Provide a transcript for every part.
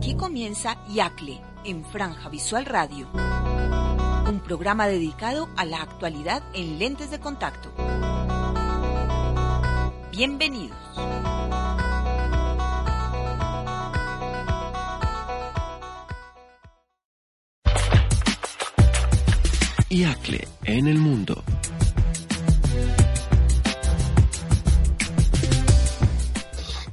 Aquí comienza Yacle en Franja Visual Radio, un programa dedicado a la actualidad en lentes de contacto. Bienvenidos. Yacle en el mundo.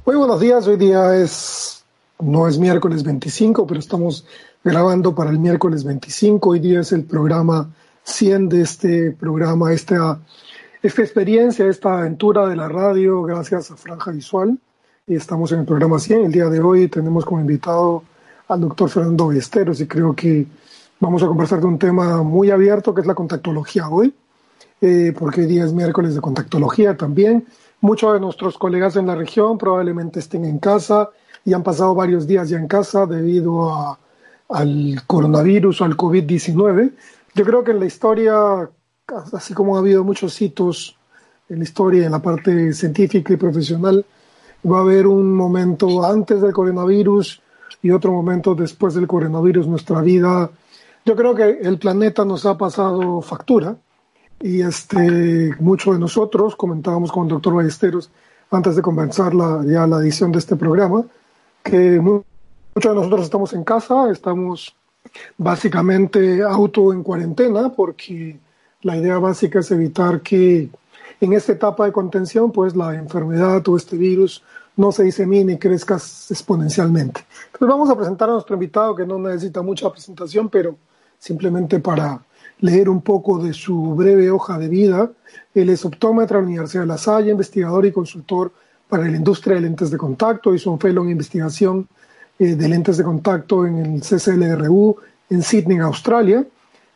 Muy buenos días, hoy día es no es miércoles 25, pero estamos grabando para el miércoles 25. Hoy día es el programa 100 de este programa, esta, esta experiencia, esta aventura de la radio, gracias a Franja Visual. Y estamos en el programa 100. El día de hoy tenemos como invitado al doctor Fernando Besteros y creo que vamos a conversar de un tema muy abierto que es la contactología hoy, eh, porque hoy día es miércoles de contactología también. Muchos de nuestros colegas en la región probablemente estén en casa y han pasado varios días ya en casa debido a, al coronavirus o al COVID-19. Yo creo que en la historia, así como ha habido muchos hitos en la historia, en la parte científica y profesional, va a haber un momento antes del coronavirus y otro momento después del coronavirus. Nuestra vida, yo creo que el planeta nos ha pasado factura y este, muchos de nosotros, comentábamos con el doctor Ballesteros antes de comenzar la, ya la edición de este programa, que muchos de nosotros estamos en casa, estamos básicamente auto en cuarentena porque la idea básica es evitar que en esta etapa de contención pues la enfermedad o este virus no se disemine y crezca exponencialmente. Entonces vamos a presentar a nuestro invitado que no necesita mucha presentación, pero simplemente para leer un poco de su breve hoja de vida. Él es optómetra de la Universidad de La Salle, investigador y consultor para la industria de lentes de contacto, hizo un fellow en investigación eh, de lentes de contacto en el CCLRU en Sydney, Australia.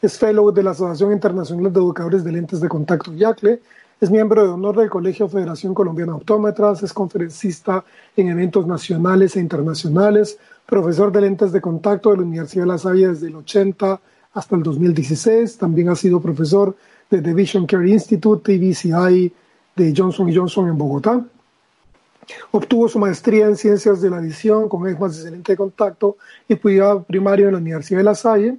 Es fellow de la Asociación Internacional de Educadores de Lentes de Contacto YACLE. Es miembro de honor del Colegio Federación Colombiana de Optómetras. Es conferencista en eventos nacionales e internacionales. Profesor de lentes de contacto de la Universidad de La Salle desde el 80 hasta el 2016. También ha sido profesor de The Vision Care Institute, TVCI de Johnson Johnson en Bogotá. Obtuvo su maestría en Ciencias de la Visión con énfasis en lente de contacto y cuidado primario en la Universidad de La Salle.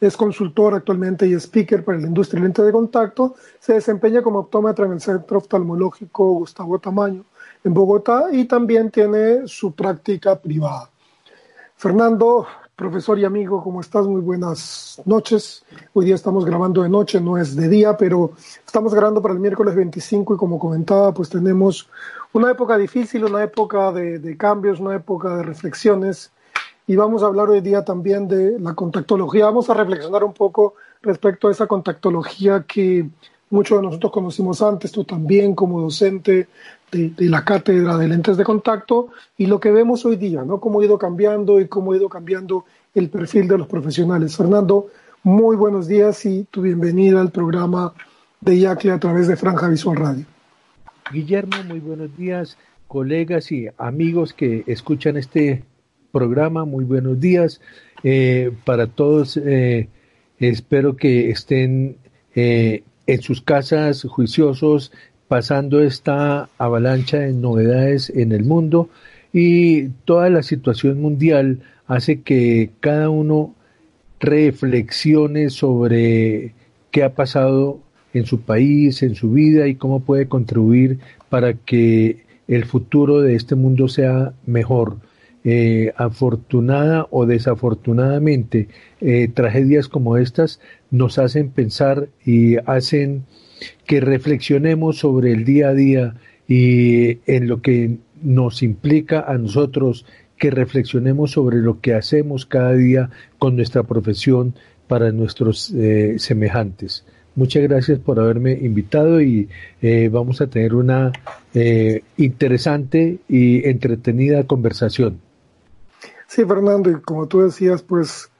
Es consultor actualmente y speaker para la industria de lente de contacto. Se desempeña como optómetra en el Centro Oftalmológico Gustavo Tamaño en Bogotá y también tiene su práctica privada. Fernando, profesor y amigo, ¿cómo estás? Muy buenas noches. Hoy día estamos grabando de noche, no es de día, pero estamos grabando para el miércoles 25 y como comentaba, pues tenemos una época difícil, una época de, cambios, una época de reflexiones. Y vamos a hablar hoy día también de la contactología. Vamos a reflexionar un poco respecto a esa contactología que muchos de nosotros conocimos antes, tú también como docente de, la cátedra de lentes de contacto, y lo que vemos hoy día, ¿no? Cómo ha ido cambiando y cómo ha ido cambiando el perfil de los profesionales. Fernando, muy buenos días y tu bienvenida al programa de IACLE a través de Franja Visual Radio. Guillermo, muy buenos días, colegas y amigos que escuchan este programa, muy buenos días eh, para todos. Eh, espero que estén eh, en sus casas juiciosos, pasando esta avalancha de novedades en el mundo y toda la situación mundial hace que cada uno reflexione sobre qué ha pasado en su país, en su vida y cómo puede contribuir para que el futuro de este mundo sea mejor. Eh, afortunada o desafortunadamente, eh, tragedias como estas nos hacen pensar y hacen que reflexionemos sobre el día a día y en lo que nos implica a nosotros que reflexionemos sobre lo que hacemos cada día con nuestra profesión para nuestros eh, semejantes. Muchas gracias por haberme invitado y eh, vamos a tener una eh, interesante y entretenida conversación. Sí, Fernando, y como tú decías, pues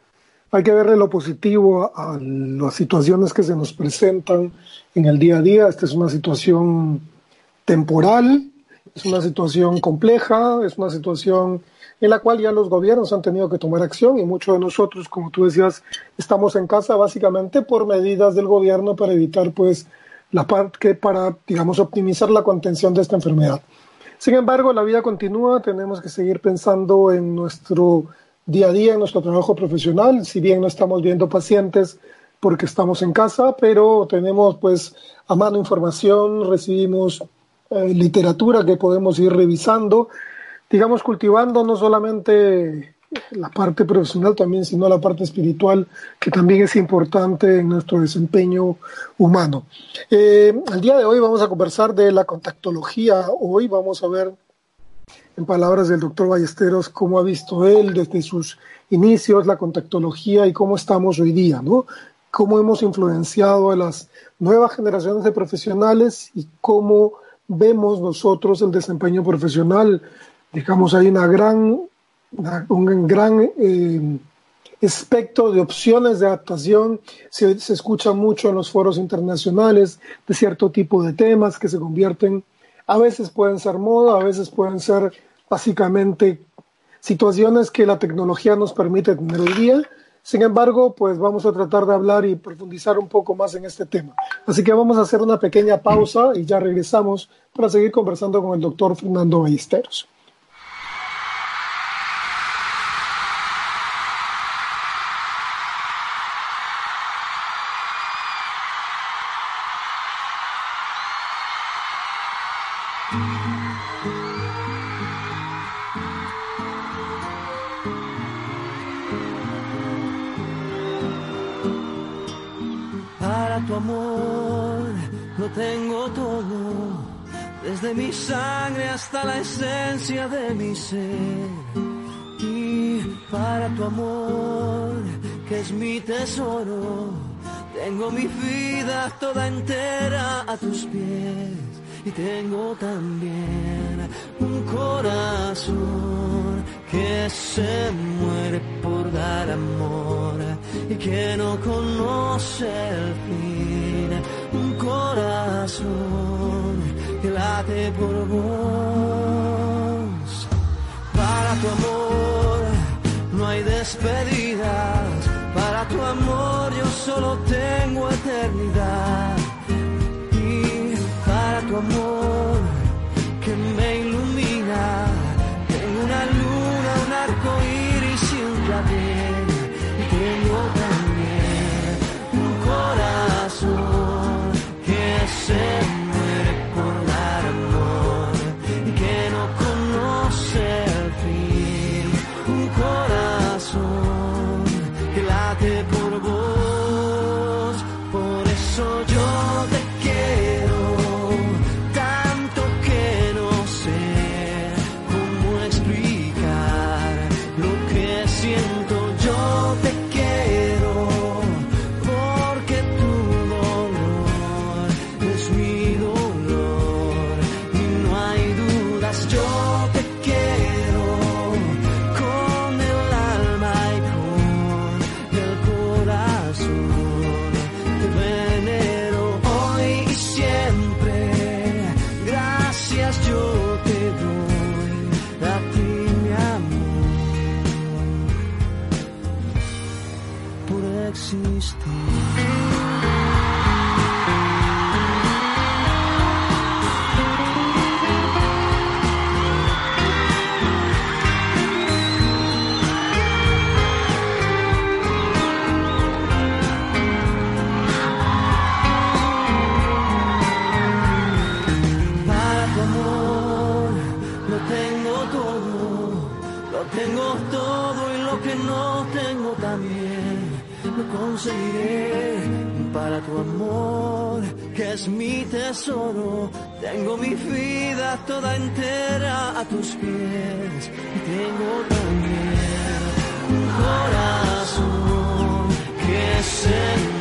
hay que verle lo positivo a, las situaciones que se nos presentan en el día a día. Esta es una situación temporal, es una situación compleja, es una situación en la cual ya los gobiernos han tenido que tomar acción y muchos de nosotros, como tú decías, estamos en casa básicamente por medidas del gobierno para evitar pues la parte para digamos optimizar la contención de esta enfermedad. Sin embargo, la vida continúa, tenemos que seguir pensando en nuestro día a día, en nuestro trabajo profesional, si bien no estamos viendo pacientes porque estamos en casa, pero tenemos pues a mano información, recibimos eh, literatura que podemos ir revisando, digamos cultivando no solamente la parte profesional también, sino la parte espiritual, que también es importante en nuestro desempeño humano. Eh, el día de hoy vamos a conversar de la contactología. Hoy vamos a ver, en palabras del doctor Ballesteros, cómo ha visto él desde sus inicios la contactología y cómo estamos hoy día, ¿no? Cómo hemos influenciado a las nuevas generaciones de profesionales y cómo vemos nosotros el desempeño profesional. Digamos, hay una gran un gran eh, espectro de opciones de adaptación. Se, se, escucha mucho en los foros internacionales de cierto tipo de temas que se convierten, a veces pueden ser moda, a veces pueden ser básicamente situaciones que la tecnología nos permite tener hoy día. Sin embargo, pues vamos a tratar de hablar y profundizar un poco más en este tema. Así que vamos a hacer una pequeña pausa y ya regresamos para seguir conversando con el doctor Fernando Ballesteros. Sangre hasta la esencia de mi ser. Y para tu amor, que es mi tesoro, tengo mi vida toda entera a tus pies. Y tengo también un corazón que se muere por dar amor y que no conoce el fin. Un corazón que late por vos. Para tu amor no hay despedidas, para tu amor yo solo tengo eternidad. Y para tu amor Tengo mi vida toda entera a tus pies. Tengo también un corazón que se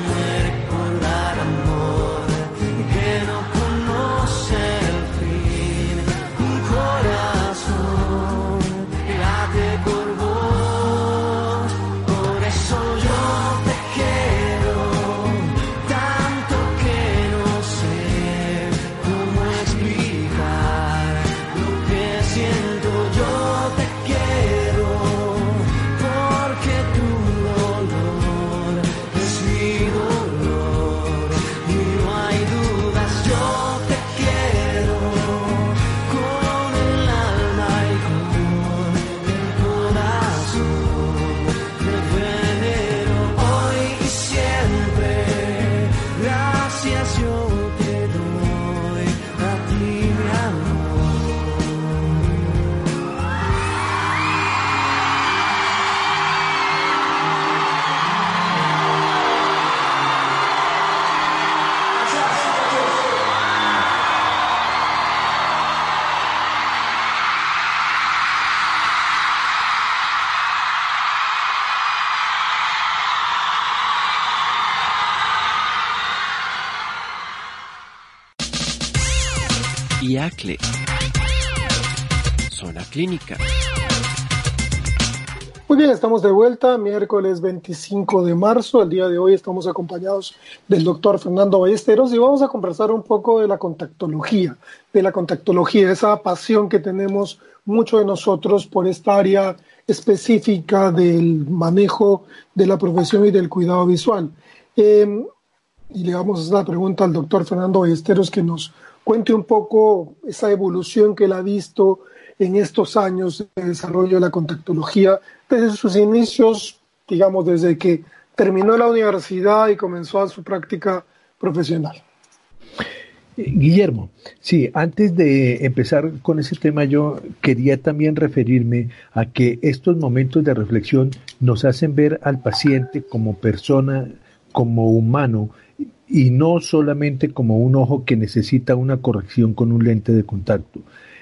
Zona Clínica. Muy bien, estamos de vuelta, miércoles 25 de marzo. El día de hoy estamos acompañados del doctor Fernando Ballesteros y vamos a conversar un poco de la contactología, de la contactología, esa pasión que tenemos muchos de nosotros por esta área específica del manejo de la profesión y del cuidado visual. Eh, y le vamos a hacer la pregunta al doctor Fernando Ballesteros que nos cuente un poco esa evolución que él ha visto en estos años de desarrollo de la contactología, desde sus inicios, digamos, desde que terminó la universidad y comenzó su práctica profesional. Guillermo, sí, antes de empezar con ese tema, yo quería también referirme a que estos momentos de reflexión nos hacen ver al paciente como persona, como humano, y no solamente como un ojo que necesita una corrección con un lente de contacto.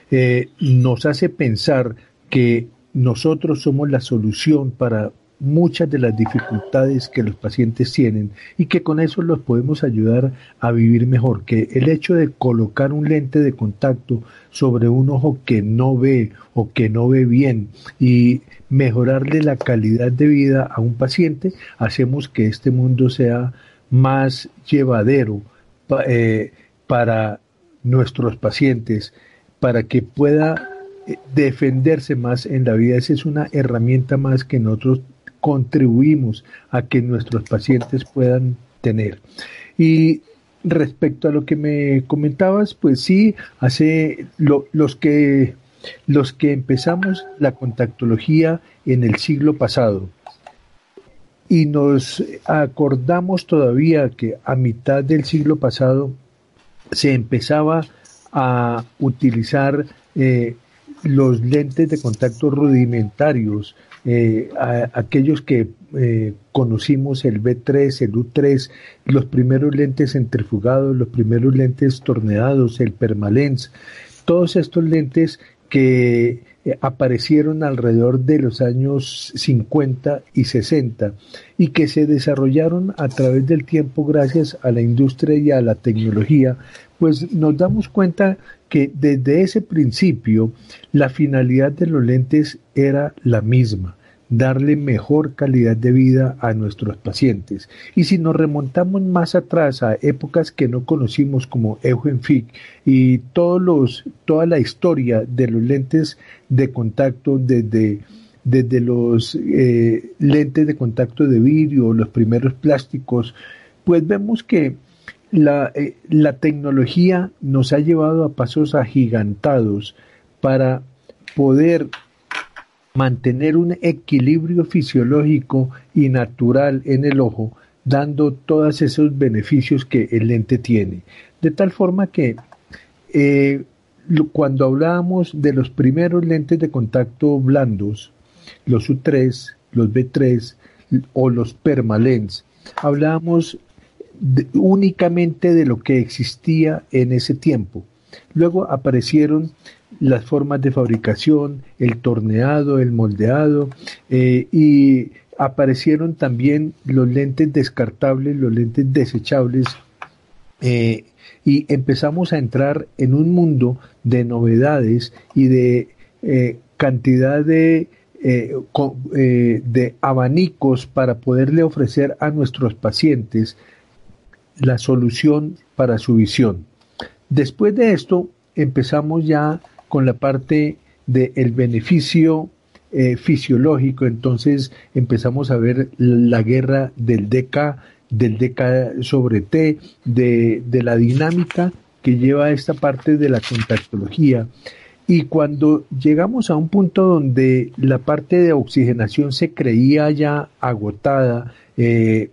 Eh, nos hace pensar que nosotros somos la solución para muchas de las dificultades que los pacientes tienen y que con eso los podemos ayudar a vivir mejor, que el hecho de colocar un lente de contacto sobre un ojo que no ve o que no ve bien y mejorarle la calidad de vida a un paciente, hacemos que este mundo sea más llevadero eh, para nuestros pacientes para que pueda eh, defenderse más en la vida. Esa es una herramienta más que nosotros contribuimos a que nuestros pacientes puedan tener. Y respecto a lo que me comentabas, pues sí, hace los que los que empezamos la contactología en el siglo pasado y nos acordamos todavía que a mitad del siglo pasado se empezaba a utilizar eh, los lentes de contacto rudimentarios, eh, aquellos que eh, conocimos el B3, el U3, los primeros lentes centrifugados, los primeros lentes torneados, el Permalens, todos estos lentes que aparecieron alrededor de los años 50 y 60 y que se desarrollaron a través del tiempo gracias a la industria y a la tecnología pues nos damos cuenta que desde ese principio la finalidad de los lentes era la misma, darle mejor calidad de vida a nuestros pacientes. Y si nos remontamos más atrás a épocas que no conocimos como Eugen Fick y toda la historia de los lentes de contacto desde, desde los eh, lentes de contacto de vidrio, los primeros plásticos, pues vemos que la, eh, la tecnología nos ha llevado a pasos agigantados para poder mantener un equilibrio fisiológico y natural en el ojo, dando todos esos beneficios que el lente tiene. De tal forma que eh, cuando hablábamos de los primeros lentes de contacto blandos, los U3, los B3 o los Permalens, hablábamos únicamente de lo que existía en ese tiempo. Luego aparecieron las formas de fabricación, el torneado, el moldeado eh, y aparecieron también los lentes descartables, los lentes desechables eh, y empezamos a entrar en un mundo de novedades y de eh, cantidad de, de abanicos para poderle ofrecer a nuestros pacientes la solución para su visión. Después de esto, empezamos ya con la parte del beneficio eh, fisiológico, entonces empezamos a ver la guerra del DK, del sobre T, de, de la dinámica que lleva esta parte de la contactología. Y cuando llegamos a un punto donde la parte de oxigenación se creía ya agotada, eh,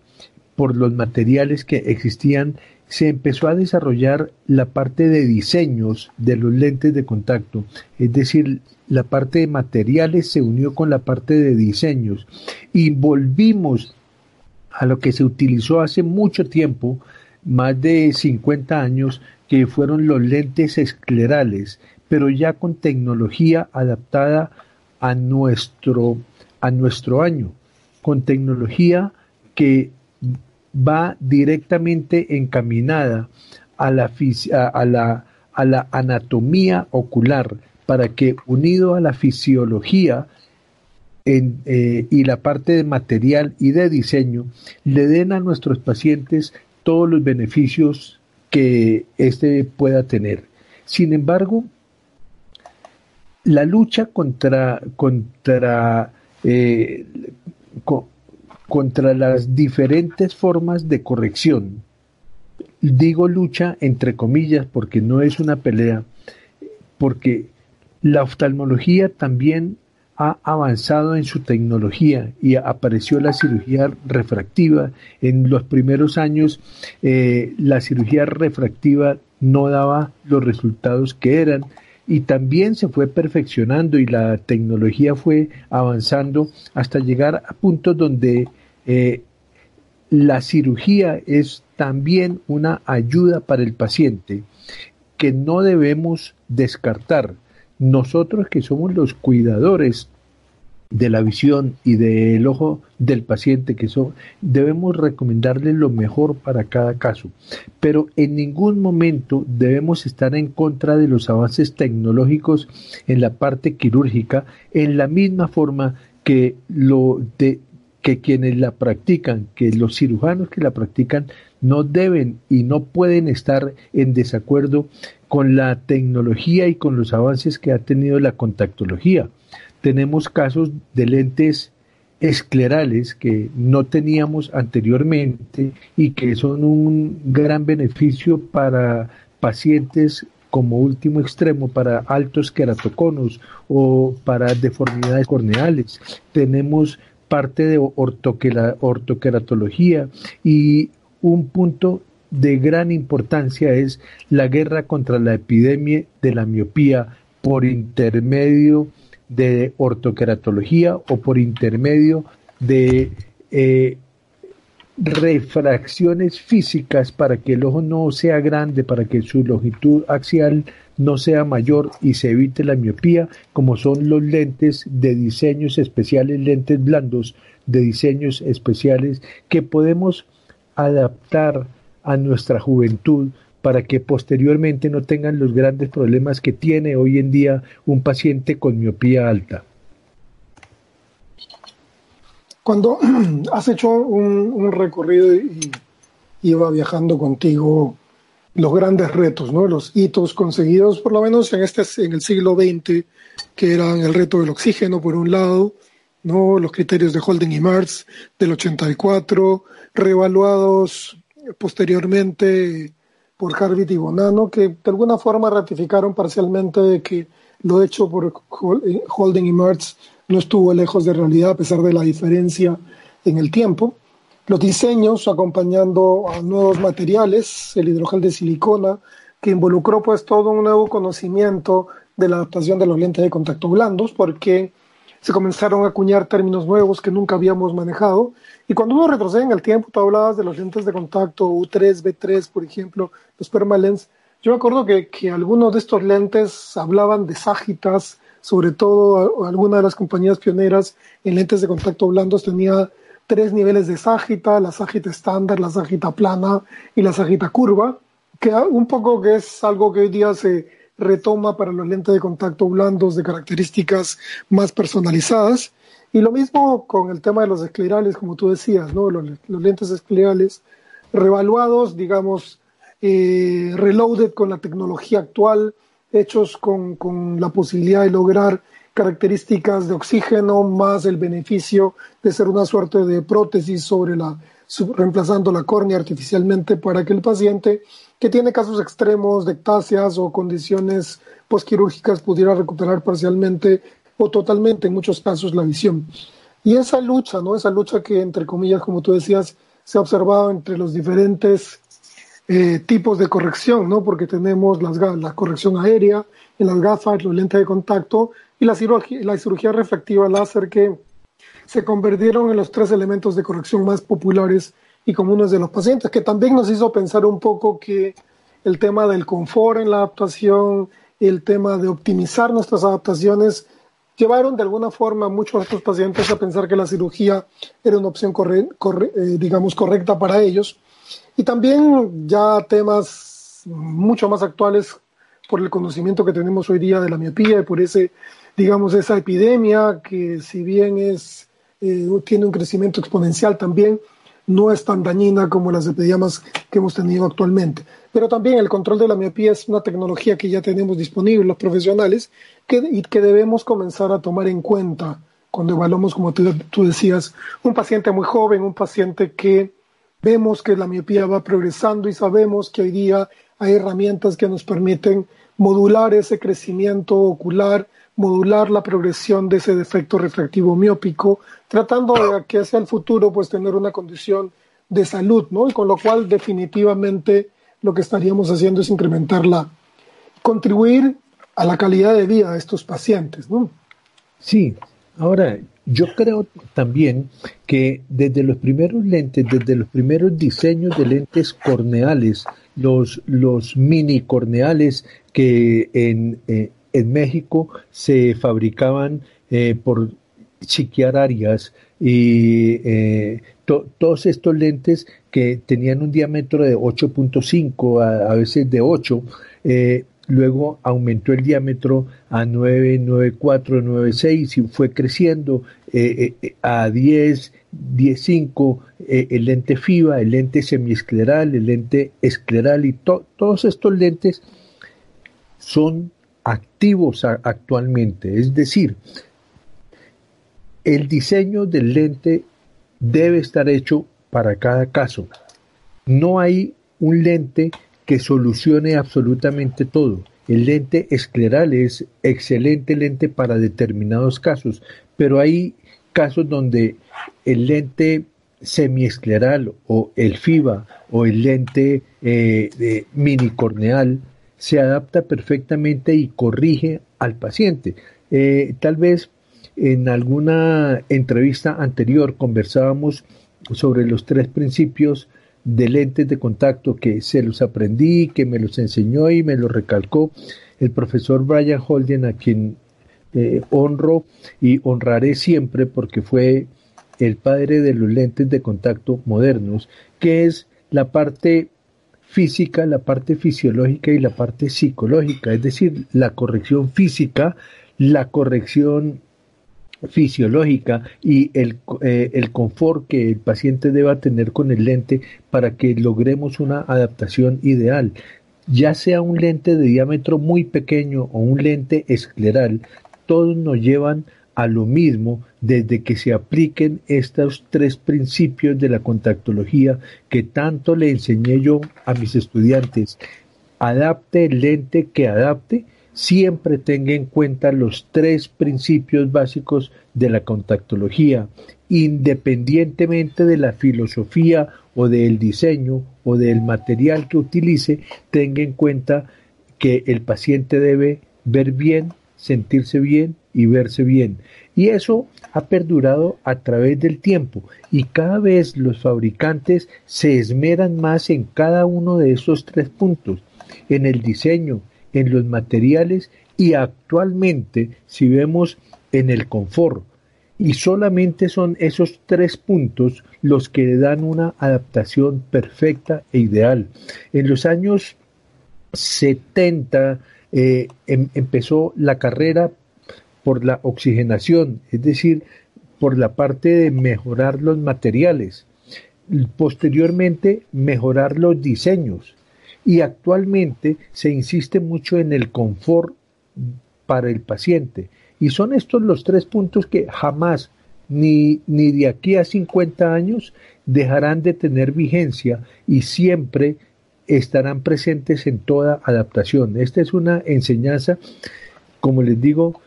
por los materiales que existían, se empezó a desarrollar la parte de diseños de los lentes de contacto, es decir, la parte de materiales se unió con la parte de diseños. Y volvimos a lo que se utilizó hace mucho tiempo, más de 50 años, que fueron los lentes esclerales, pero ya con tecnología adaptada a nuestro, a nuestro año, con tecnología que va directamente encaminada a la, a la, a la anatomía ocular para que unido a la fisiología eh, y la parte de material y de diseño le den a nuestros pacientes todos los beneficios que éste pueda tener. Sin embargo, la lucha contra, contra, eh, contra las diferentes formas de corrección, digo lucha entre comillas porque no es una pelea, porque la oftalmología también ha avanzado en su tecnología y apareció la cirugía refractiva. En los primeros años eh, la cirugía refractiva no daba los resultados que eran y también se fue perfeccionando y la tecnología fue avanzando hasta llegar a puntos donde eh, la cirugía es también una ayuda para el paciente que no debemos descartar. Nosotros que somos los cuidadores de la visión y del ojo del paciente que son, debemos recomendarle lo mejor para cada caso, pero en ningún momento debemos estar en contra de los avances tecnológicos en la parte quirúrgica en la misma forma que lo de que quienes la practican, que los cirujanos que la practican no deben y no pueden estar en desacuerdo con la tecnología y con los avances que ha tenido la contactología. Tenemos casos de lentes esclerales que no teníamos anteriormente y que son un gran beneficio para pacientes como último extremo para altos queratoconos o para deformidades corneales. Tenemos parte de ortoqueratología y un punto de gran importancia es la guerra contra la epidemia de la miopía por intermedio de ortoqueratología o por intermedio de eh, refracciones físicas para que el ojo no sea grande, para que su longitud axial no sea mayor y se evite la miopía, como son los lentes de diseños especiales, lentes blandos de diseños especiales que podemos adaptar a nuestra juventud para que posteriormente no tengan los grandes problemas que tiene hoy en día un paciente con miopía alta. Cuando has hecho un, recorrido y iba viajando contigo los grandes retos, ¿no? los hitos conseguidos, por lo menos en, este, en el siglo XX, que eran el reto del oxígeno, por un lado, ¿no? los criterios de Holden y Merz del 84, reevaluados posteriormente por Harvit y Bonanno, que de alguna forma ratificaron parcialmente que lo hecho por Holden y Merz no estuvo lejos de realidad a pesar de la diferencia en el tiempo. Los diseños acompañando a nuevos materiales, el hidrogel de silicona, que involucró pues todo un nuevo conocimiento de la adaptación de los lentes de contacto blandos, porque se comenzaron a acuñar términos nuevos que nunca habíamos manejado. Y cuando uno retrocede en el tiempo, tú hablabas de los lentes de contacto U3, B3, por ejemplo, los permalens. Yo me acuerdo que, que algunos de estos lentes hablaban de ságitas, sobre todo alguna de las compañías pioneras en lentes de contacto blandos tenía tres niveles de ságita, la ságita estándar, la ságita plana y la ságita curva, que un poco que es algo que hoy día se retoma para los lentes de contacto blandos de características más personalizadas. Y lo mismo con el tema de los esclerales, como tú decías, ¿no? los, lentes esclerales revaluados, digamos, eh, reloaded con la tecnología actual, hechos con, con la posibilidad de lograr características de oxígeno más el beneficio de ser una suerte de prótesis sobre la reemplazando la córnea artificialmente para que el paciente que tiene casos extremos de ectasias o condiciones postquirúrgicas pudiera recuperar parcialmente o totalmente en muchos casos la visión. Y esa lucha, ¿no? Esa lucha que entre comillas, como tú decías, se ha observado entre los diferentes eh, tipos de corrección, ¿no? Porque tenemos las, la corrección aérea en las gafas, los lentes de contacto y la cirugía, la cirugía refractiva láser que se convirtieron en los tres elementos de corrección más populares y comunes de los pacientes, que también nos hizo pensar un poco que el tema del confort en la adaptación, el tema de optimizar nuestras adaptaciones, llevaron de alguna forma a muchos de estos pacientes a pensar que la cirugía era una opción eh, digamos correcta para ellos. Y también ya temas mucho más actuales por el conocimiento que tenemos hoy día de la miopía y por ese, digamos, esa epidemia que si bien es, eh, tiene un crecimiento exponencial también, no es tan dañina como las epidemias que hemos tenido actualmente. Pero también el control de la miopía es una tecnología que ya tenemos disponible los profesionales que, y que debemos comenzar a tomar en cuenta cuando evaluamos, como tú, tú decías, un paciente muy joven, un paciente que vemos que la miopía va progresando y sabemos que hoy día hay herramientas que nos permiten modular ese crecimiento ocular, modular la progresión de ese defecto refractivo miópico, tratando de que hacia el futuro pues tener una condición de salud, ¿no? Y con lo cual definitivamente lo que estaríamos haciendo es incrementarla, contribuir a la calidad de vida de estos pacientes, ¿no? Sí, ahora yo creo también que desde los primeros lentes, desde los primeros diseños de lentes corneales, los, los mini corneales que en, eh, en México se fabricaban eh, por chiquiararias y eh, todos estos lentes que tenían un diámetro de 8.5 a, a, veces de 8 eh, luego aumentó el diámetro a 9, 9.4, 9.6 y fue creciendo eh, eh, a 10, 10.5 eh, el lente FIBA, el lente semiescleral, el lente escleral y to todos estos lentes son activos actualmente, es decir, el diseño del lente debe estar hecho para cada caso. No hay un lente que solucione absolutamente todo. El lente escleral es excelente lente para determinados casos, pero hay casos donde el lente semiescleral o el FIBA o el lente eh, mini corneal se adapta perfectamente y corrige al paciente. Eh, tal vez en alguna entrevista anterior conversábamos sobre los tres principios de lentes de contacto que se los aprendí, que me los enseñó y me los recalcó el profesor Brian Holden, a quien eh, honro y honraré siempre porque fue el padre de los lentes de contacto modernos, que es la parte física, la parte fisiológica y la parte psicológica, es decir, la corrección física, la corrección fisiológica y el, eh, el, confort que el paciente deba tener con el lente para que logremos una adaptación ideal. Ya sea un lente de diámetro muy pequeño o un lente escleral, todos nos llevan a lo mismo desde que se apliquen estos tres principios de la contactología que tanto le enseñé yo a mis estudiantes. Adapte el lente que adapte siempre tenga en cuenta los tres principios básicos de la contactología, independientemente de la filosofía o del diseño o del material que utilice, tenga en cuenta que el paciente debe ver bien, sentirse bien y verse bien. Y eso ha perdurado a través del tiempo y cada vez los fabricantes se esmeran más en cada uno de esos tres puntos, en el diseño, en los materiales y actualmente si vemos en el confort. Y solamente son esos tres puntos los que dan una adaptación perfecta e ideal. En los años 70 eh, em, empezó la carrera por la oxigenación, es decir, por la parte de mejorar los materiales. Posteriormente, mejorar los diseños y actualmente se insiste mucho en el confort para el paciente. Y son estos los tres puntos que jamás, ni, ni de aquí a 50 años, dejarán de tener vigencia y siempre estarán presentes en toda adaptación. Esta es una enseñanza, como les digo,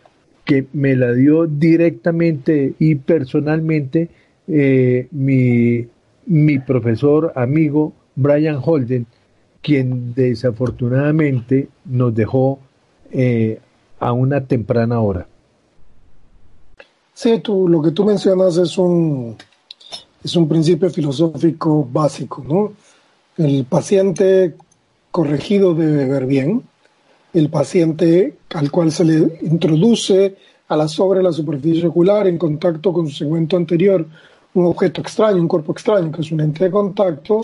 que me la dio directamente y personalmente eh, mi, mi profesor amigo Brian Holden, quien desafortunadamente nos dejó eh, a una temprana hora. Sí, tú, lo que tú mencionas es un, es un principio filosófico básico, ¿no? El paciente corregido debe ver bien, el paciente al cual se le introduce a la sobre la superficie ocular en contacto con su segmento anterior un objeto extraño, un cuerpo extraño, que es un ente de contacto,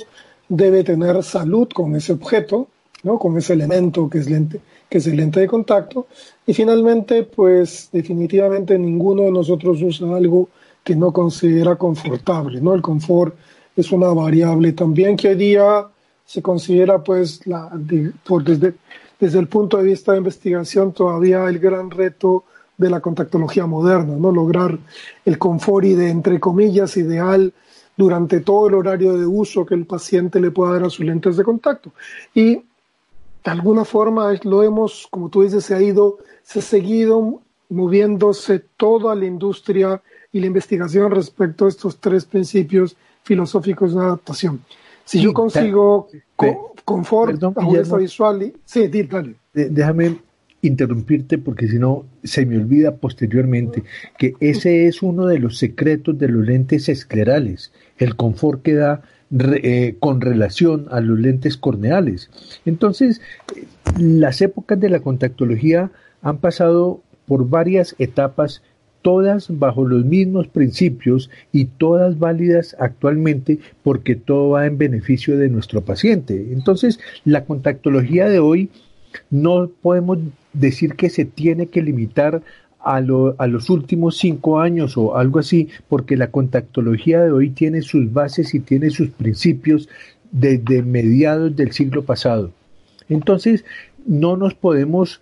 debe tener salud con ese objeto ¿no? Con ese elemento que es lente, que es el lente de contacto. Y finalmente, pues definitivamente ninguno de nosotros usa algo que no considera confortable, ¿no? El confort es una variable también que hoy día se considera, pues, desde, desde el punto de vista de investigación, todavía el gran reto de la contactología moderna, ¿no? Lograr el confort y de, entre comillas, ideal durante todo el horario de uso que el paciente le pueda dar a sus lentes de contacto. Y de alguna forma lo hemos, como tú dices, se ha ido, se ha seguido moviéndose toda la industria y la investigación respecto a estos tres principios filosóficos de adaptación. Si yo consigo confort, agudeza visual, y, sí, dale. Déjame interrumpirte porque si no se me olvida posteriormente que ese es uno de los secretos de los lentes esclerales, el confort que da eh, con relación a los lentes corneales. Entonces, las épocas de la contactología han pasado por varias etapas todas bajo los mismos principios y todas válidas actualmente porque todo va en beneficio de nuestro paciente. Entonces, la contactología de hoy no podemos decir que se tiene que limitar a, los últimos cinco años o algo así, porque la contactología de hoy tiene sus bases y tiene sus principios desde mediados del siglo pasado. Entonces, no nos podemos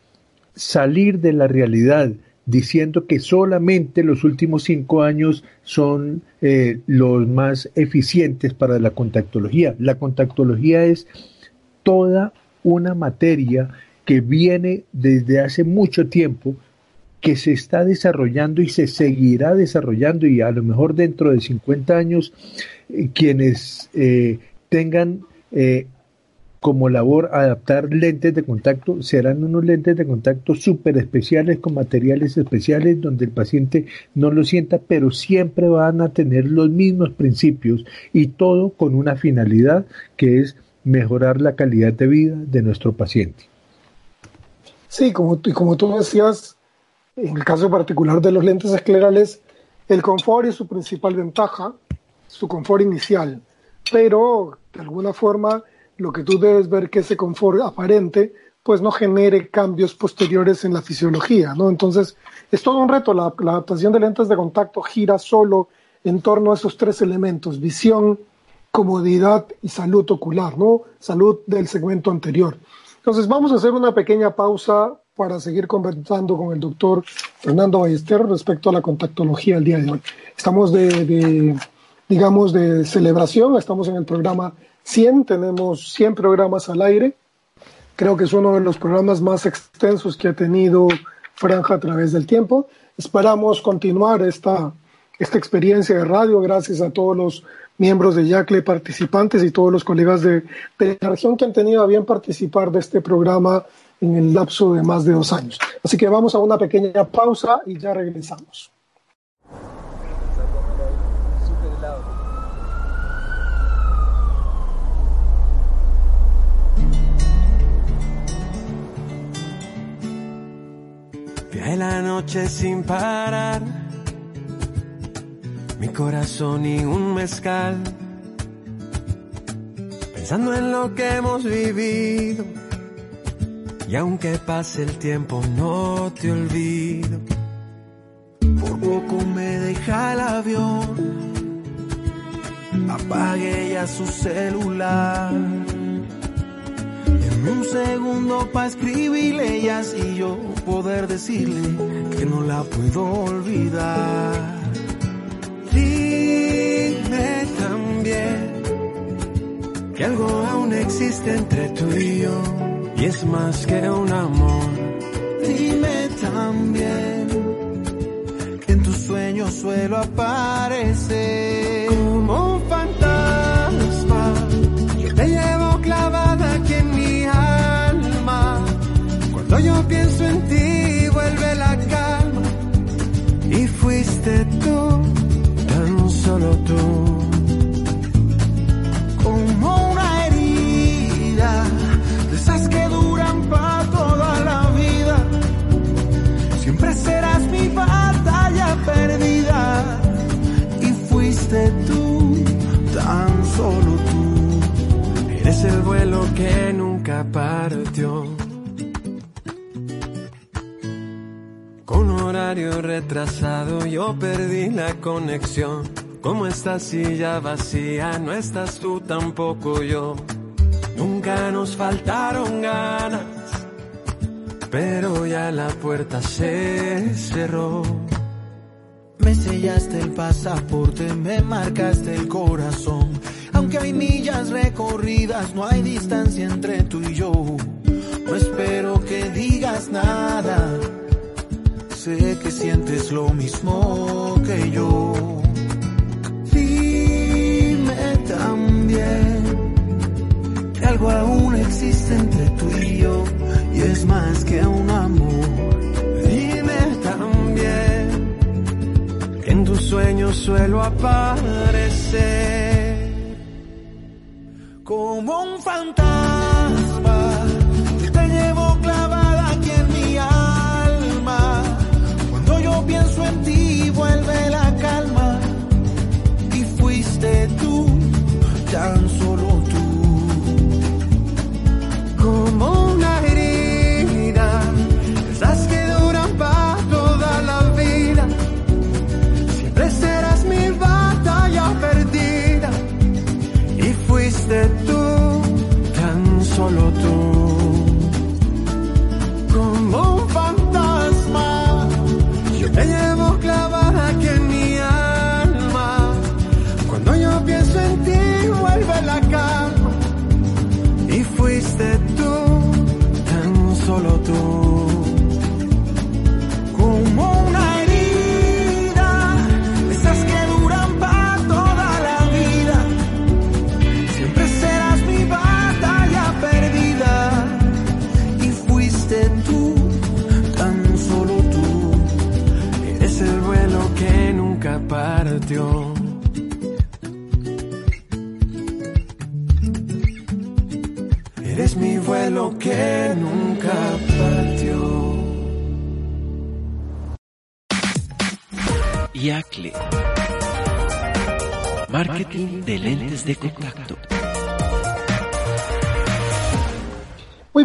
salir de la realidad diciendo que solamente los últimos cinco años son eh, los más eficientes para la contactología. La contactología es toda una materia que viene desde hace mucho tiempo, que se está desarrollando y se seguirá desarrollando y a lo mejor dentro de 50 años eh, quienes eh, tengan como labor adaptar lentes de contacto, serán unos lentes de contacto súper especiales con materiales especiales donde el paciente no lo sienta, pero siempre van a tener los mismos principios y todo con una finalidad que es mejorar la calidad de vida de nuestro paciente. Sí, como, como tú decías, en el caso particular de los lentes esclerales, el confort es su principal ventaja, su confort inicial, pero de alguna forma lo que tú debes ver que ese confort aparente pues no genere cambios posteriores en la fisiología, ¿no? Entonces, es todo un reto. La, adaptación de lentes de contacto gira solo en torno a esos tres elementos, visión, comodidad y salud ocular, ¿no? Salud del segmento anterior. Entonces, vamos a hacer una pequeña pausa para seguir conversando con el doctor Fernando Ballester respecto a la contactología el día de hoy. Estamos de digamos, de celebración, estamos en el programa 100, tenemos 100 programas al aire. Creo que es uno de los programas más extensos que ha tenido Franja a través del tiempo. Esperamos continuar esta, esta experiencia de radio gracias a todos los miembros de YACLE participantes y todos los colegas de, de la región que han tenido a bien participar de este programa en el lapso de más de dos años. Así que vamos a una pequeña pausa y ya regresamos. Viaje la noche sin parar, mi corazón y un mezcal, pensando en lo que hemos vivido. Y aunque pase el tiempo no te olvido, por poco me deja el avión, apague ya su celular. Un segundo para escribirle y así yo poder decirle que no la puedo olvidar. Dime también que algo aún existe entre tú y yo y es más que un amor. Dime también que en tus sueños suelo aparecer nunca partió. Con horario retrasado yo perdí la conexión. Como esta silla vacía, no estás tú tampoco yo. Nunca nos faltaron ganas, pero ya la puerta se cerró. Me sellaste el pasaporte, me marcaste el corazón. Aunque hay millas recorridas, no hay distancia entre tú y yo. No espero que digas nada. Sé que sientes lo mismo que yo. Dime también que algo aún existe entre tú y yo y es más que un amor. Dime también que en tus sueños suelo aparecer como un fantasma.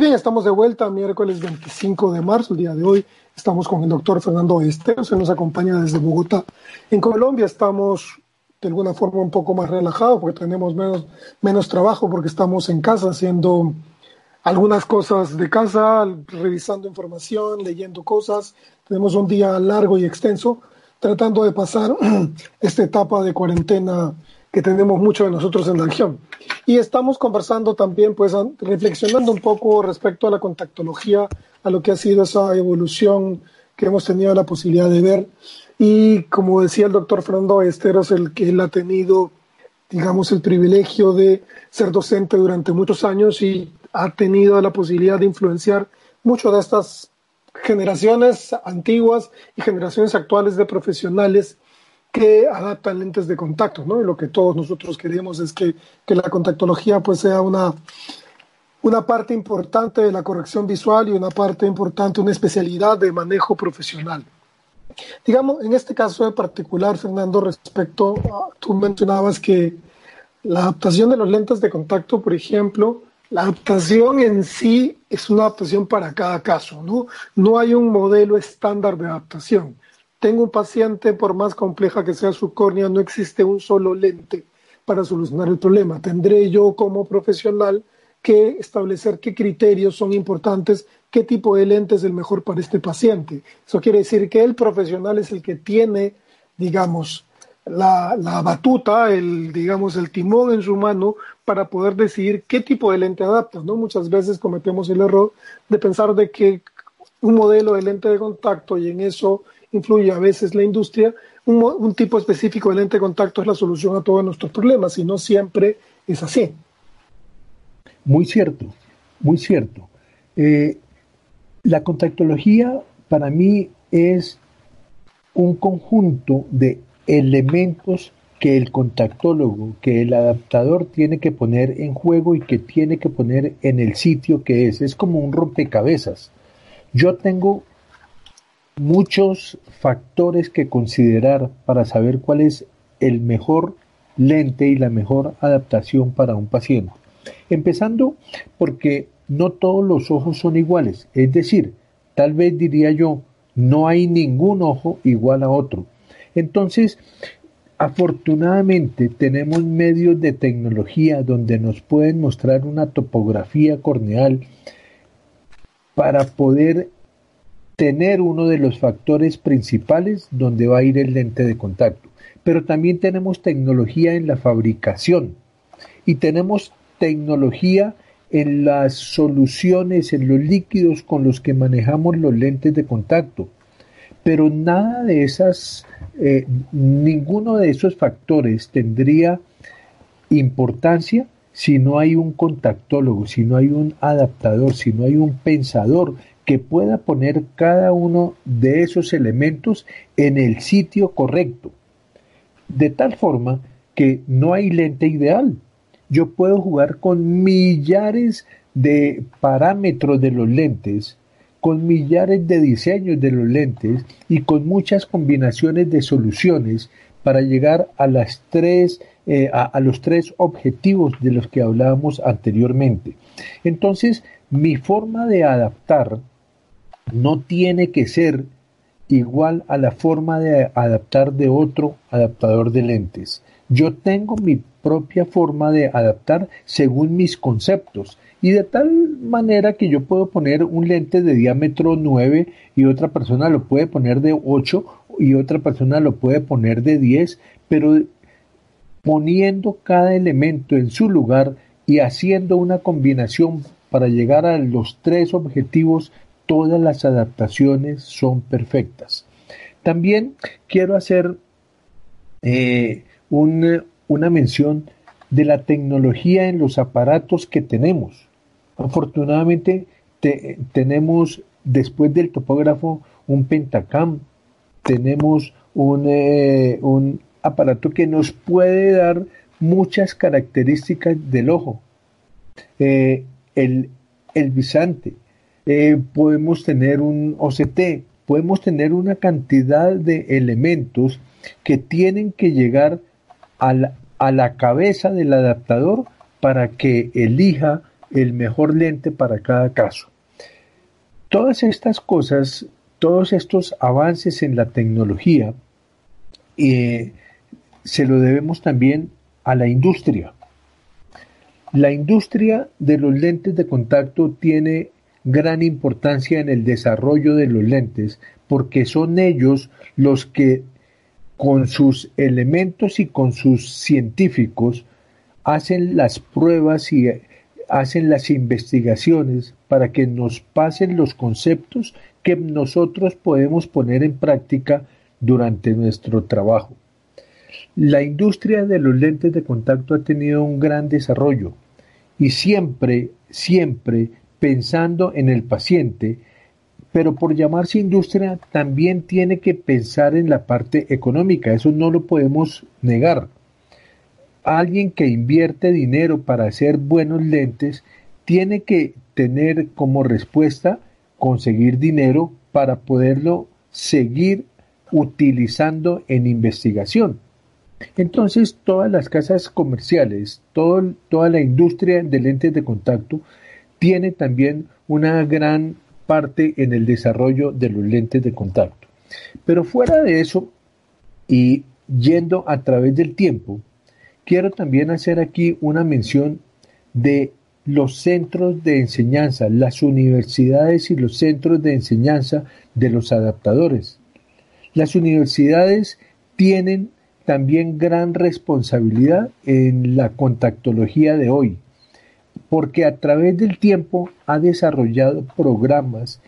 Bien, estamos de vuelta, miércoles 25 de marzo, el día de hoy. Estamos con el doctor Fernando Esteros, se nos acompaña desde Bogotá. En Colombia estamos de alguna forma un poco más relajados porque tenemos menos, menos trabajo, porque estamos en casa haciendo algunas cosas de casa, revisando información, leyendo cosas. Tenemos un día largo y extenso, tratando de pasar esta etapa de cuarentena que tenemos muchos de nosotros en la región. Y estamos conversando también, pues, reflexionando un poco respecto a la contactología, a lo que ha sido esa evolución que hemos tenido la posibilidad de ver. Y como decía el doctor Fernando Esteros, el que él ha tenido, digamos, el privilegio de ser docente durante muchos años y ha tenido la posibilidad de influenciar mucho de estas generaciones antiguas y generaciones actuales de profesionales que adaptan lentes de contacto, ¿no? Y lo que todos nosotros queremos es que, que la contactología pues sea una, una parte importante de la corrección visual y una parte importante, una especialidad de manejo profesional. Digamos, en este caso en particular, Fernando, respecto a, tú mencionabas que la adaptación de los lentes de contacto, por ejemplo, la adaptación en sí es una adaptación para cada caso, ¿no? No hay un modelo estándar de adaptación. Tengo un paciente, por más compleja que sea su córnea, no existe un solo lente para solucionar el problema. Tendré yo como profesional que establecer qué criterios son importantes, qué tipo de lente es el mejor para este paciente. Eso quiere decir que el profesional es el que tiene, digamos, la, batuta, el, digamos, el timón en su mano para poder decidir qué tipo de lente adapta. ¿no? Muchas veces cometemos el error de pensar de que un modelo de lente de contacto y en eso influye a veces la industria, un, tipo específico de lente de contacto es la solución a todos nuestros problemas y no siempre es así. Muy cierto, muy cierto. Eh, la contactología para mí es un conjunto de elementos que el contactólogo, que el adaptador tiene que poner en juego y que tiene que poner en el sitio que es. Es como un rompecabezas. Yo tengo muchos factores que considerar para saber cuál es el mejor lente y la mejor adaptación para un paciente. Empezando porque no todos los ojos son iguales. Es decir, tal vez diría yo, no hay ningún ojo igual a otro. Entonces, afortunadamente tenemos medios de tecnología donde nos pueden mostrar una topografía corneal para poder tener uno de los factores principales donde va a ir el lente de contacto. Pero también tenemos tecnología en la fabricación y tenemos tecnología en las soluciones, en los líquidos con los que manejamos los lentes de contacto. Pero nada de esas, eh, ninguno de esos factores tendría importancia si no hay un contactólogo, si no hay un adaptador, si no hay un pensador que pueda poner cada uno de esos elementos en el sitio correcto. De tal forma que no hay lente ideal, yo puedo jugar con millares de parámetros de los lentes, con millares de diseños de los lentes y con muchas combinaciones de soluciones para llegar a las tres eh, a, los tres objetivos de los que hablábamos anteriormente. Entonces, mi forma de adaptar no tiene que ser igual a la forma de adaptar de otro adaptador de lentes. Yo tengo mi propia forma de adaptar según mis conceptos y de tal manera que yo puedo poner un lente de diámetro 9 y otra persona lo puede poner de 8 y otra persona lo puede poner de 10, pero poniendo cada elemento en su lugar y haciendo una combinación para llegar a los tres objetivos, todas las adaptaciones son perfectas. También quiero hacer eh, una mención de la tecnología en los aparatos que tenemos. Afortunadamente tenemos después del topógrafo un pentacam, tenemos un, eh, un aparato que nos puede dar muchas características del ojo. Eh, el, el bisante, eh, podemos tener un OCT, podemos tener una cantidad de elementos que tienen que llegar a la, a la cabeza del adaptador para que elija el mejor lente para cada caso. Todas estas cosas, todos estos avances en la tecnología, eh, se lo debemos también a la industria. La industria de los lentes de contacto tiene gran importancia en el desarrollo de los lentes porque son ellos los que con sus elementos y con sus científicos hacen las pruebas y hacen las investigaciones para que nos pasen los conceptos que nosotros podemos poner en práctica durante nuestro trabajo. La industria de los lentes de contacto ha tenido un gran desarrollo y siempre, siempre pensando en el paciente pero por llamarse industria también tiene que pensar en la parte económica, eso no lo podemos negar. Alguien que invierte dinero para hacer buenos lentes tiene que tener como respuesta conseguir dinero para poderlo seguir utilizando en investigación. Entonces, todas las casas comerciales, toda la industria de lentes de contacto tiene también una gran parte en el desarrollo de los lentes de contacto. Pero fuera de eso, y yendo a través del tiempo, quiero también hacer aquí una mención de los centros de enseñanza, las universidades y los centros de enseñanza de los adaptadores. Las universidades tienen también gran responsabilidad en la contactología de hoy porque a través del tiempo ha desarrollado programas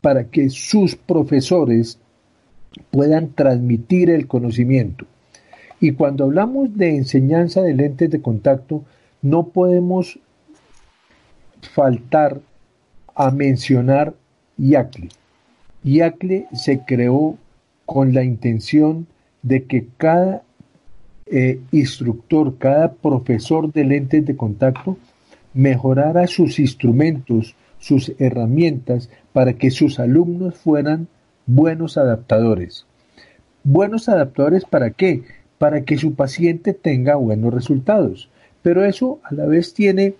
para que sus profesores puedan transmitir el conocimiento. Y cuando hablamos de enseñanza de lentes de contacto, no podemos faltar a mencionar IACLE. IACLE se creó con la intención de que cada eh, instructor, cada profesor de lentes de contacto mejorara sus instrumentos, sus herramientas, para que sus alumnos fueran buenos adaptadores. ¿Buenos adaptadores para qué? Para que su paciente tenga buenos resultados. Pero eso a la vez tiene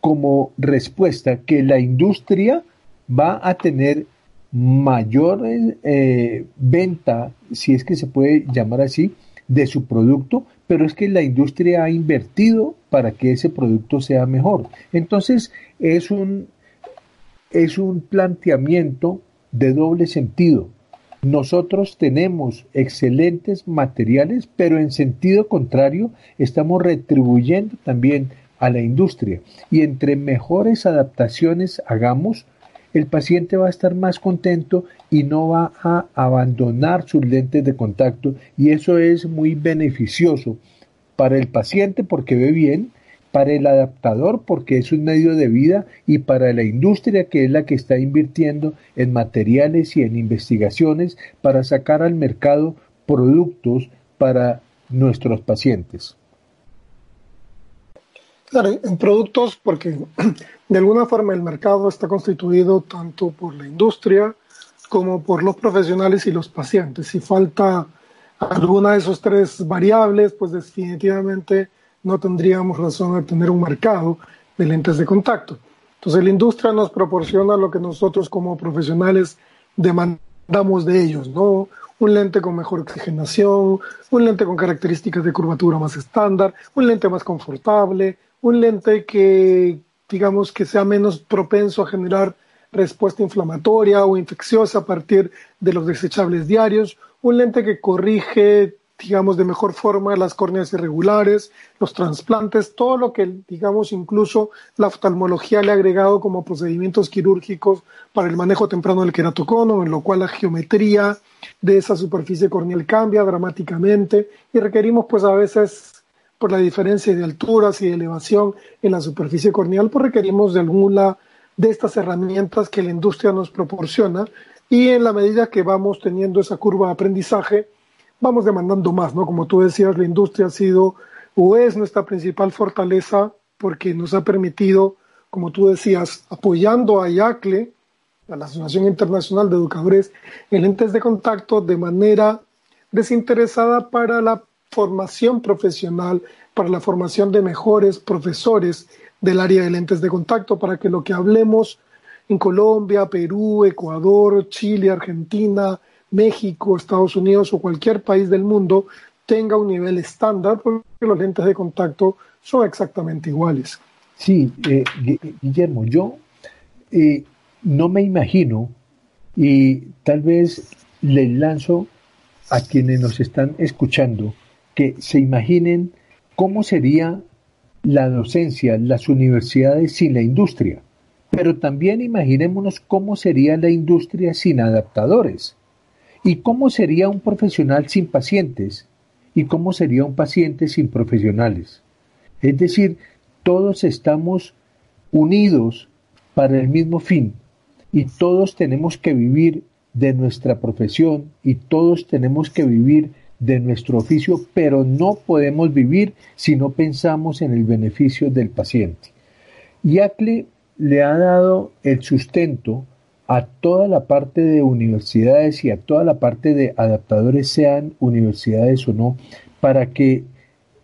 como respuesta que la industria va a tener mayor eh, venta, si es que se puede llamar así, de su producto, pero es que la industria ha invertido para que ese producto sea mejor. Entonces, es un, es un planteamiento de doble sentido. Nosotros tenemos excelentes materiales, pero en sentido contrario estamos retribuyendo también a la industria. Y entre mejores adaptaciones hagamos, el paciente va a estar más contento y no va a abandonar sus lentes de contacto y eso es muy beneficioso para el paciente porque ve bien, para el adaptador porque es un medio de vida y para la industria que es la que está invirtiendo en materiales y en investigaciones para sacar al mercado productos para nuestros pacientes. Claro, en productos porque de alguna forma el mercado está constituido tanto por la industria como por los profesionales y los pacientes. Si falta alguna de esas tres variables, pues definitivamente no tendríamos razón de tener un mercado de lentes de contacto. Entonces la industria nos proporciona lo que nosotros como profesionales demandamos de ellos, ¿no? Un lente con mejor oxigenación, un lente con características de curvatura más estándar, un lente más confortable, un lente que digamos que sea menos propenso a generar respuesta inflamatoria o infecciosa a partir de los desechables diarios, un lente que corrige digamos, de mejor forma las córneas irregulares, los trasplantes, todo lo que, digamos, incluso la oftalmología le ha agregado como procedimientos quirúrgicos para el manejo temprano del queratocono, en lo cual la geometría de esa superficie corneal cambia dramáticamente y requerimos, pues, a veces por la diferencia de alturas y elevación en la superficie corneal, pues requerimos de alguna de estas herramientas que la industria nos proporciona y en la medida que vamos teniendo esa curva de aprendizaje, vamos demandando más, ¿no? Como tú decías, la industria ha sido o es nuestra principal fortaleza porque nos ha permitido, como tú decías, apoyando a IACLE, a la Asociación Internacional de Educadores en Lentes de Contacto, de manera desinteresada para la formación profesional, para la formación de mejores profesores del área de lentes de contacto, para que lo que hablemos en Colombia, Perú, Ecuador, Chile, Argentina, México, Estados Unidos o cualquier país del mundo tenga un nivel estándar, porque los lentes de contacto son exactamente iguales. Sí, eh, Guillermo, yo eh, no me imagino y tal vez le lanzo a quienes nos están escuchando que se imaginen cómo sería la docencia, las universidades sin la industria. Pero también imaginémonos cómo sería la industria sin adaptadores. ¿Y cómo sería un profesional sin pacientes? ¿Y cómo sería un paciente sin profesionales? Es decir, todos estamos unidos para el mismo fin y todos tenemos que vivir de nuestra profesión y todos tenemos que vivir de nuestro oficio, pero no podemos vivir si no pensamos en el beneficio del paciente. Yacle le ha dado el sustento a toda la parte de universidades y a toda la parte de adaptadores, sean universidades o no, para que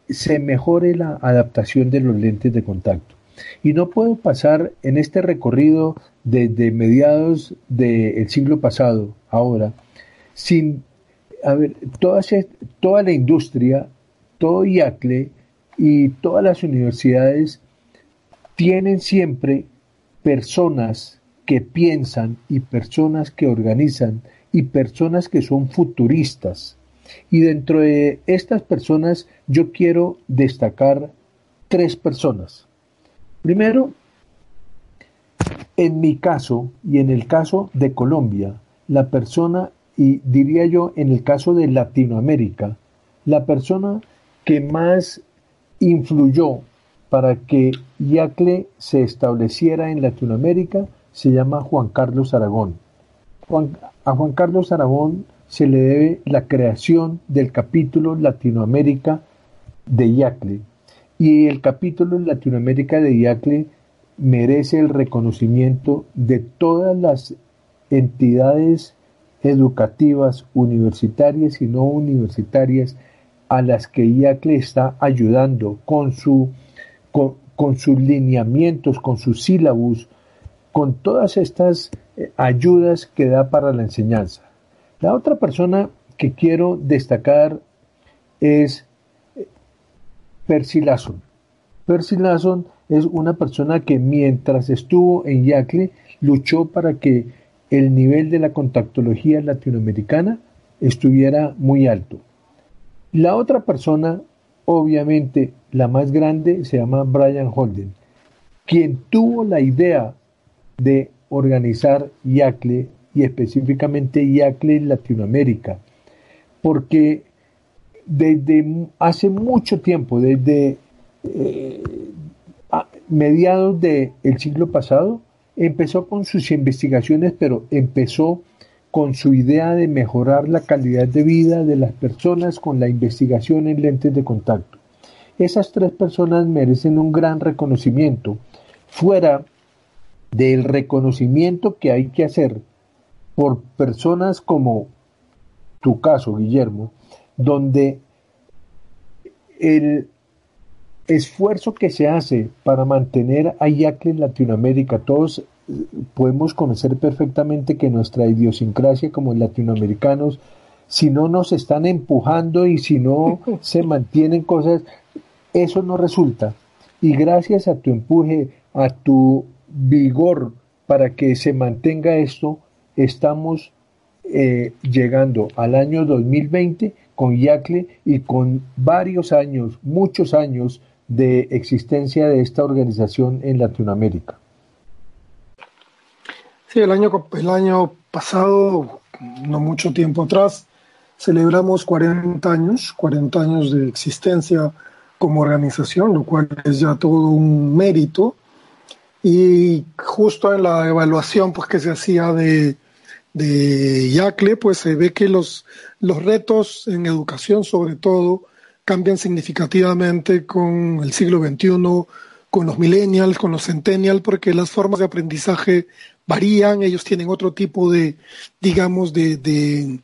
se mejore la adaptación de los lentes de contacto. Y no puedo pasar en este recorrido desde mediados del siglo pasado, ahora, sin a ver, toda, la industria, todo IACLE y todas las universidades tienen siempre personas que piensan y personas que organizan y personas que son futuristas. Y dentro de estas personas yo quiero destacar tres personas. Primero, en mi caso y en el caso de Colombia, la persona y diría yo en el caso de Latinoamérica, la persona que más influyó para que Yacle se estableciera en Latinoamérica se llama Juan Carlos Aragón. a Juan Carlos Aragón se le debe la creación del capítulo Latinoamérica de Yacle. Y el capítulo Latinoamérica de Yacle merece el reconocimiento de todas las entidades educativas, universitarias y no universitarias, a las que IACLE está ayudando con su, con sus lineamientos, con sus sílabus, con todas estas eh, ayudas que da para la enseñanza. La otra persona que quiero destacar es eh, Percy Lasson. Percy Lasson es una persona que mientras estuvo en Yacle luchó para que el nivel de la contactología latinoamericana estuviera muy alto. La otra persona, obviamente la más grande, se llama Brian Holden, quien tuvo la idea de organizar IACLE y específicamente IACLE en Latinoamérica, porque desde hace mucho tiempo, desde eh, mediados del siglo pasado, empezó con sus investigaciones, pero empezó con su idea de mejorar la calidad de vida de las personas con la investigación en lentes de contacto. Esas tres personas merecen un gran reconocimiento, fuera del reconocimiento que hay que hacer por personas como tu caso, Guillermo, donde el esfuerzo que se hace para mantener a Yacle en Latinoamérica, todos eh, podemos conocer perfectamente que nuestra idiosincrasia como latinoamericanos, si no nos están empujando y si no se mantienen cosas, eso no resulta. Y gracias a tu empuje, a tu vigor para que se mantenga esto, estamos eh, llegando al año 2020 con Yacle y con varios años, muchos años de existencia de esta organización en Latinoamérica. Sí, el año, el año pasado, no mucho tiempo atrás, celebramos 40 años, 40 años de existencia como organización, lo cual es ya todo un mérito y justo en la evaluación pues, que se hacía de, de Yacle, pues se ve que los, los retos en educación, sobre todo, cambian significativamente con el siglo XXI, con los millennials, con los centennials, porque las formas de aprendizaje varían, ellos tienen otro tipo de, digamos, de,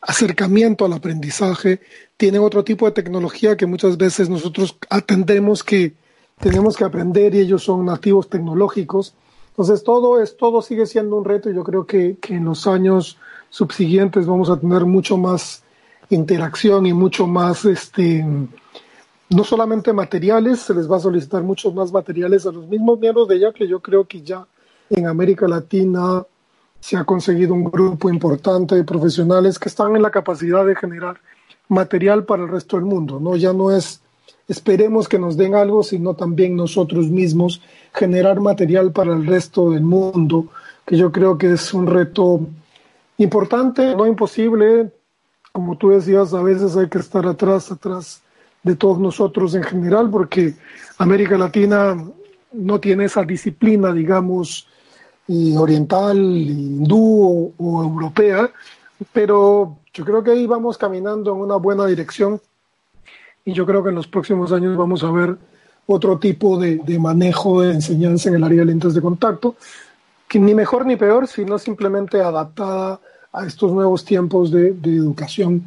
acercamiento al aprendizaje, tienen otro tipo de tecnología que muchas veces nosotros atendemos que tenemos que aprender y ellos son nativos tecnológicos. Entonces todo es, todo sigue siendo un reto y yo creo que, que en los años subsiguientes vamos a tener mucho más interacción y mucho más, este, no solamente materiales, se les va a solicitar muchos más materiales a los mismos miembros de ella, que yo creo que ya en América Latina se ha conseguido un grupo importante de profesionales que están en la capacidad de generar material para el resto del mundo, ¿no? Ya no es esperemos que nos den algo, sino también nosotros mismos generar material para el resto del mundo, que yo creo que es un reto importante, no imposible. Como tú decías, a veces hay que estar atrás, atrás de todos nosotros en general, porque América Latina no tiene esa disciplina, digamos, oriental, hindú o europea, pero yo creo que ahí vamos caminando en una buena dirección y yo creo que en los próximos años vamos a ver otro tipo de, manejo de enseñanza en el área de lentes de contacto, que ni mejor ni peor, sino simplemente adaptada estos nuevos tiempos de, educación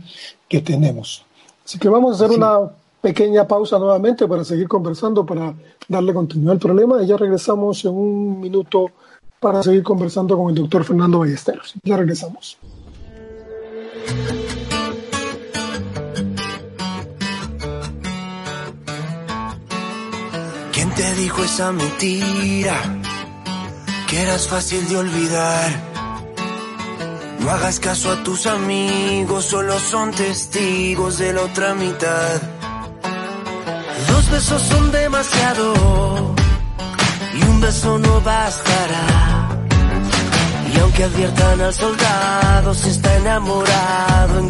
que tenemos. Así que vamos a hacer una pequeña pausa nuevamente para seguir conversando, para darle continuidad al problema y ya regresamos en un minuto para seguir conversando con el doctor Fernando Ballesteros. Ya regresamos. te dijo esa mentira? Que eras fácil de olvidar. No hagas caso a tus amigos, solo son testigos de la otra mitad. Dos besos son demasiado y un beso no bastará. Y aunque adviertan al soldado, si está enamorado, en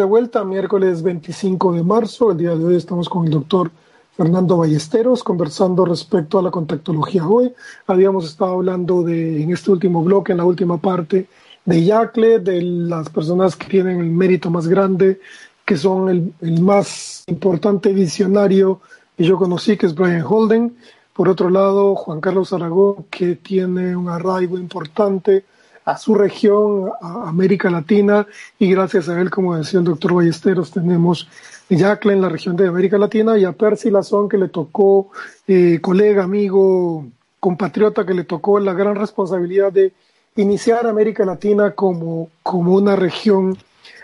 de vuelta, miércoles 25 de marzo. El día de hoy estamos con el doctor Fernando Ballesteros conversando respecto a la contactología hoy. Habíamos estado hablando de, en este último bloque, en la última parte, de Yacle, de las personas que tienen el mérito más grande, que son el, el más importante visionario que yo conocí, que es Brian Holden. Por otro lado, Juan Carlos Aragón, que tiene un arraigo importante a su región, a América Latina, y gracias a él, como decía el doctor Ballesteros, tenemos Yacle en la región de América Latina y a Percy Lazón, que le tocó, eh, colega, amigo, compatriota, que le tocó la gran responsabilidad de iniciar América Latina como, como una región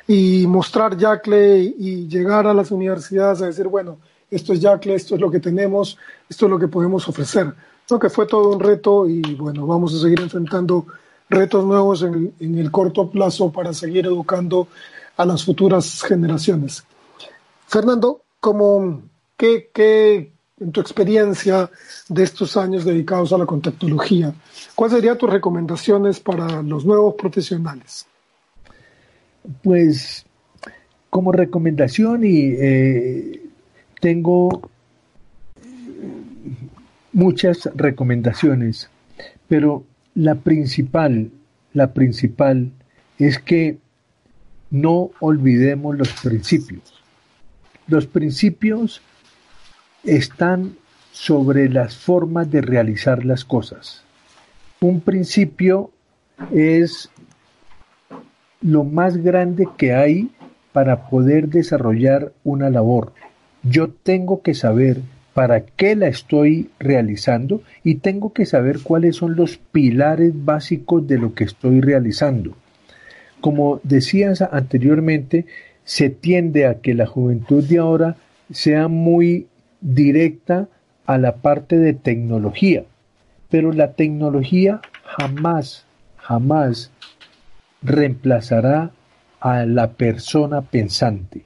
y mostrar Yacle y llegar a las universidades a decir, bueno, esto es Yacle, esto es lo que tenemos, esto es lo que podemos ofrecer. Creo que fue todo un reto y bueno, vamos a seguir enfrentando retos nuevos en, el corto plazo para seguir educando a las futuras generaciones. Fernando, ¿cómo, qué, qué, en tu experiencia de estos años dedicados a la contactología, cuáles serían tus recomendaciones para los nuevos profesionales? Pues como recomendación y eh, tengo muchas recomendaciones, pero la principal, la principal es que no olvidemos los principios. Los principios están sobre las formas de realizar las cosas. Un principio es lo más grande que hay para poder desarrollar una labor. Yo tengo que saber para qué la estoy realizando y tengo que saber cuáles son los pilares básicos de lo que estoy realizando. Como decías anteriormente, se tiende a que la juventud de ahora sea muy directa a la parte de tecnología, pero la tecnología jamás, jamás reemplazará a la persona pensante.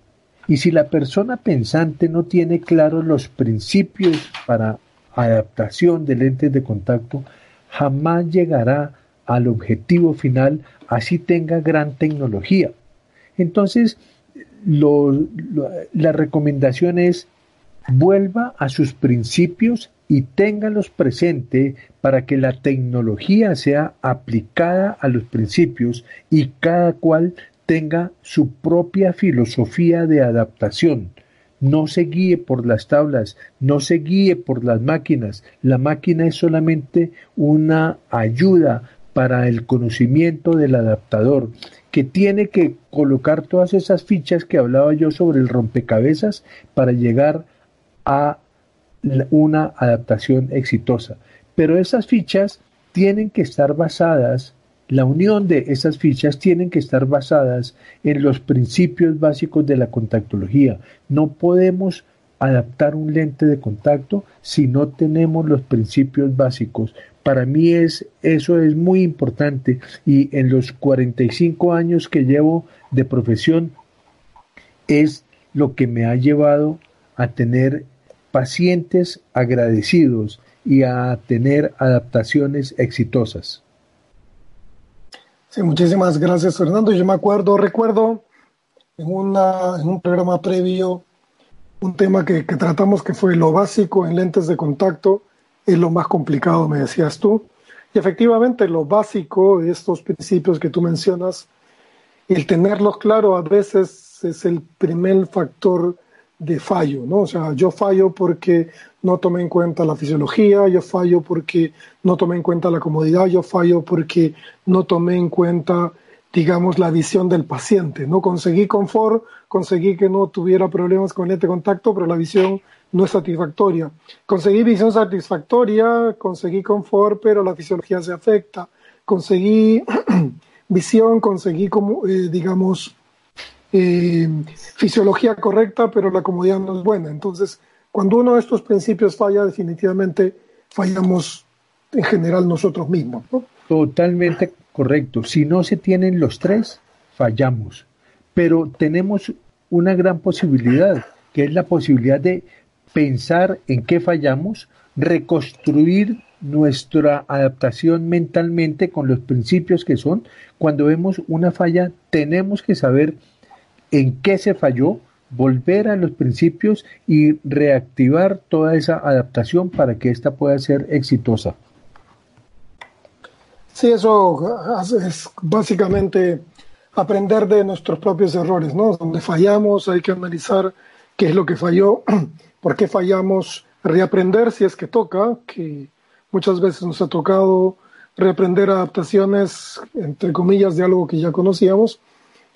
Y si la persona pensante no tiene claros los principios para adaptación de lentes de contacto, jamás llegará al objetivo final así tenga gran tecnología. Entonces, la recomendación es vuelva a sus principios y téngalos presente para que la tecnología sea aplicada a los principios y cada cual tenga su propia filosofía de adaptación. No se guíe por las tablas, no se guíe por las máquinas. La máquina es solamente una ayuda para el conocimiento del adaptador, que tiene que colocar todas esas fichas que hablaba yo sobre el rompecabezas para llegar a una adaptación exitosa. Pero esas fichas tienen que estar basadas, la unión de esas fichas tienen que estar basadas en los principios básicos de la contactología. No podemos adaptar un lente de contacto si no tenemos los principios básicos. Para mí es, eso es muy importante y en los 45 años que llevo de profesión es lo que me ha llevado a tener pacientes agradecidos y a tener adaptaciones exitosas. Sí, muchísimas gracias Fernando. Yo me acuerdo, recuerdo en, una, en un programa previo un tema que, que, tratamos que fue lo básico en lentes de contacto es lo más complicado, me decías tú. Y efectivamente lo básico de estos principios que tú mencionas, el tenerlos claro a veces es el primer factor de fallo, ¿no? O sea, yo fallo porque no tomé en cuenta la fisiología, yo fallo porque no tomé en cuenta la comodidad, yo fallo porque no tomé en cuenta, digamos, la visión del paciente, ¿no? Conseguí confort, conseguí que no tuviera problemas con este contacto, pero la visión no es satisfactoria. Conseguí visión satisfactoria, conseguí confort, pero la fisiología se afecta. Conseguí visión, conseguí, como, eh, digamos, eh, fisiología correcta, pero la comodidad no es buena. Entonces, cuando uno de estos principios falla, definitivamente fallamos en general nosotros mismos. Totalmente correcto. Si no se tienen los tres, fallamos. Pero tenemos una gran posibilidad, que es la posibilidad de pensar en qué fallamos, reconstruir nuestra adaptación mentalmente con los principios que son. Cuando vemos una falla, tenemos que saber en qué se falló, volver a los principios y reactivar toda esa adaptación para que ésta pueda ser exitosa. Sí, eso es básicamente aprender de nuestros propios errores, ¿no? Donde fallamos hay que analizar qué es lo que falló, por qué fallamos, reaprender si es que toca, que muchas veces nos ha tocado reaprender adaptaciones, entre comillas, de algo que ya conocíamos,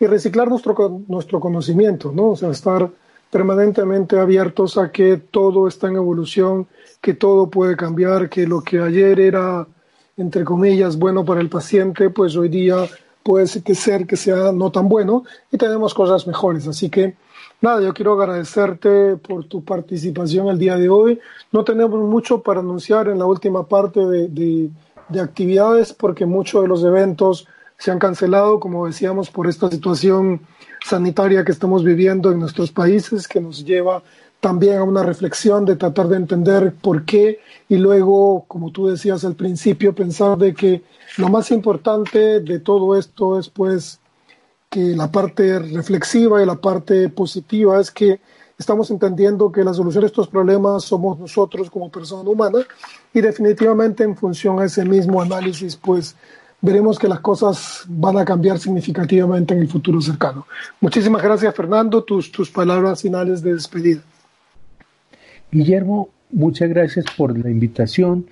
reciclar nuestro, nuestro conocimiento, ¿no? O sea, estar permanentemente abiertos a que todo está en evolución, que todo puede cambiar, que lo que ayer era, entre comillas, bueno para el paciente, pues hoy día puede ser que sea no tan bueno y tenemos cosas mejores. Así que, nada, yo quiero agradecerte por tu participación el día de hoy. No tenemos mucho para anunciar en la última parte de, de actividades porque muchos de los eventos se han cancelado, como decíamos, por esta situación sanitaria que estamos viviendo en nuestros países, que nos lleva también a una reflexión de tratar de entender por qué y luego, como tú decías al principio, pensar de que lo más importante de todo esto es pues que la parte reflexiva y la parte positiva es que estamos entendiendo que la solución a estos problemas somos nosotros como persona humana y definitivamente en función a ese mismo análisis pues veremos que las cosas van a cambiar significativamente en el futuro cercano. Muchísimas gracias, Fernando. Tus, tus palabras finales de despedida. Guillermo, muchas gracias por la invitación.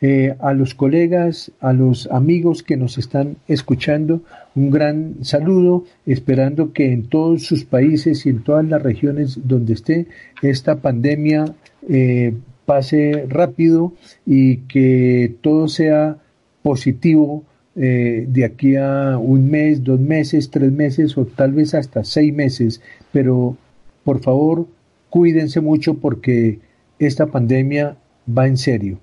Eh, a los colegas, a los amigos que nos están escuchando, un gran saludo, esperando que en todos sus países y en todas las regiones donde esté esta pandemia eh, pase rápido y que todo sea positivo eh, de aquí a un mes, dos meses, tres meses o tal vez hasta seis meses, pero por favor cuídense mucho porque esta pandemia va en serio.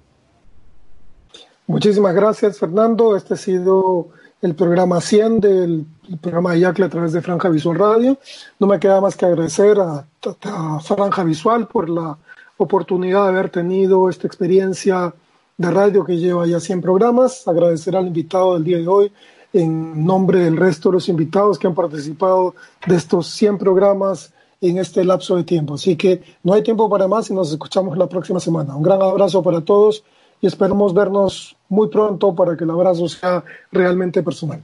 Muchísimas gracias Fernando, este ha sido el programa 100 del programa de Yacle a través de Franja Visual Radio. No me queda más que agradecer a Franja Visual por la oportunidad de haber tenido esta experiencia de radio que lleva ya 100 programas. Agradecer al invitado del día de hoy en nombre del resto de los invitados que han participado de estos 100 programas en este lapso de tiempo. Así que no hay tiempo para más y nos escuchamos la próxima semana. Un gran abrazo para todos y esperamos vernos muy pronto para que el abrazo sea realmente personal.